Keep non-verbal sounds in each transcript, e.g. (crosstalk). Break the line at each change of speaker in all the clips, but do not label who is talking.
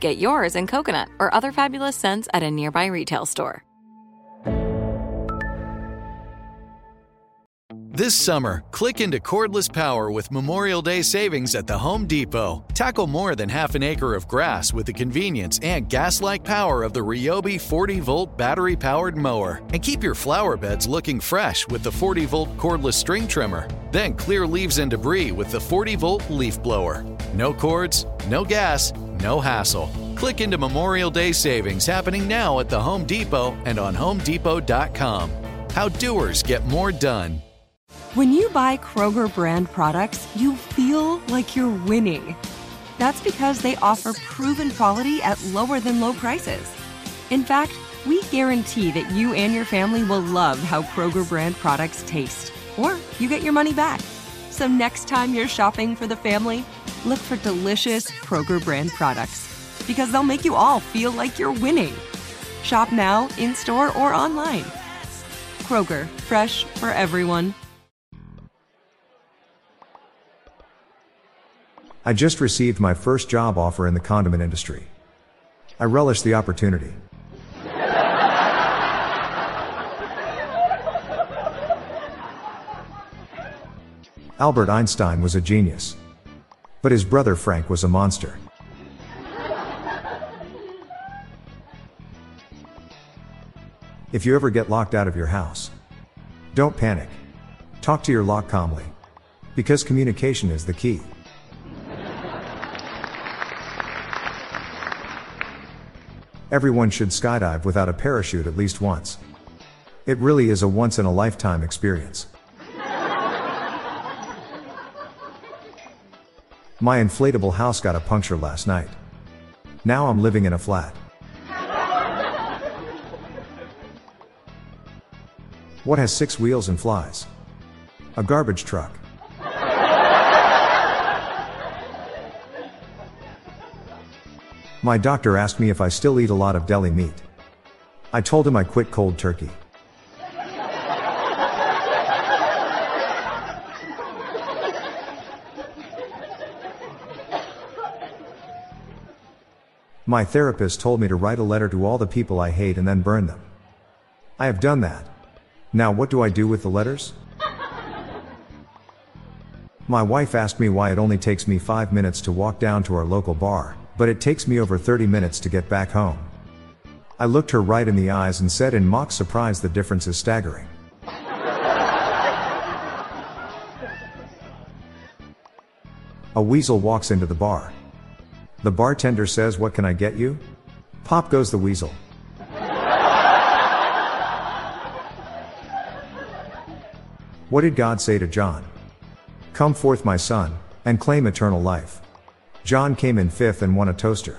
Get yours in coconut or other fabulous scents at a nearby retail store.
This summer, click into cordless power with Memorial Day savings at the Home Depot. Tackle more than half an acre of grass with the convenience and gas like power of the Ryobi 40 volt battery powered mower. And keep your flower beds looking fresh with the 40 volt cordless string trimmer. Then clear leaves and debris with the 40 volt leaf blower. No cords, no gas, no hassle. Click into Memorial Day savings happening now at the Home Depot and on HomeDepot.com. How doers get more done.
When you buy Kroger brand products, you feel like you're winning. That's because they offer proven quality at lower than low prices. In fact, we guarantee that you and your family will love how Kroger brand products taste, or you get your money back. So next time you're shopping for the family, look for delicious Kroger brand products because they'll make you all feel like you're winning. Shop now, in store, or online. Kroger, fresh for everyone.
I just received my first job offer in the condiment industry. I relish the opportunity. Albert Einstein was a genius. But his brother Frank was a monster. If you ever get locked out of your house, don't panic. Talk to your lock calmly. Because communication is the key. Everyone should skydive without a parachute at least once. It really is a once in a lifetime experience. My inflatable house got a puncture last night. Now I'm living in a flat. What has six wheels and flies? A garbage truck. My doctor asked me if I still eat a lot of deli meat. I told him I quit cold turkey. My therapist told me to write a letter to all the people I hate and then burn them. I have done that. Now what do I do with the letters? (laughs) My wife asked me why it only takes me 5 minutes to walk down to our local bar, but it takes me over 30 minutes to get back home. I looked her right in the eyes and said in mock surprise the difference is staggering. (laughs) A weasel walks into the bar. The bartender says, What can I get you? Pop goes the weasel. What did God say to John? Come forth, my son, and claim eternal life. John came in fifth and won a toaster.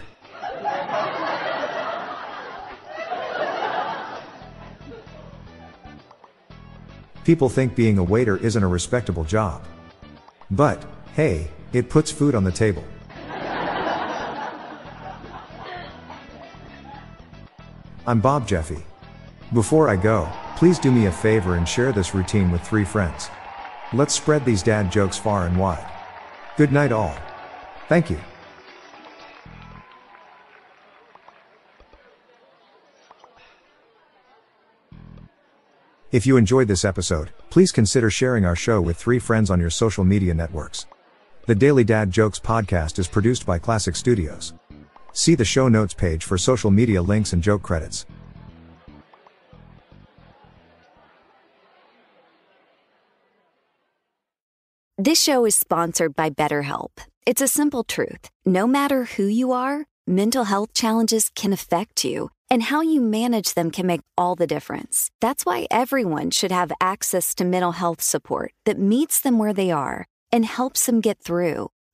People think being a waiter isn't a respectable job. But, hey, it puts food on the table. I'm Bob Jeffy. Before I go, please do me a favor and share this routine with three friends. Let's spread these dad jokes far and wide. Good night, all. Thank you. If you enjoyed this episode, please consider sharing our show with three friends on your social media networks. The Daily Dad Jokes podcast is produced by Classic Studios. See the show notes page for social media links and joke credits.
This show is sponsored by BetterHelp. It's a simple truth. No matter who you are, mental health challenges can affect you, and how you manage them can make all the difference. That's why everyone should have access to mental health support that meets them where they are and helps them get through.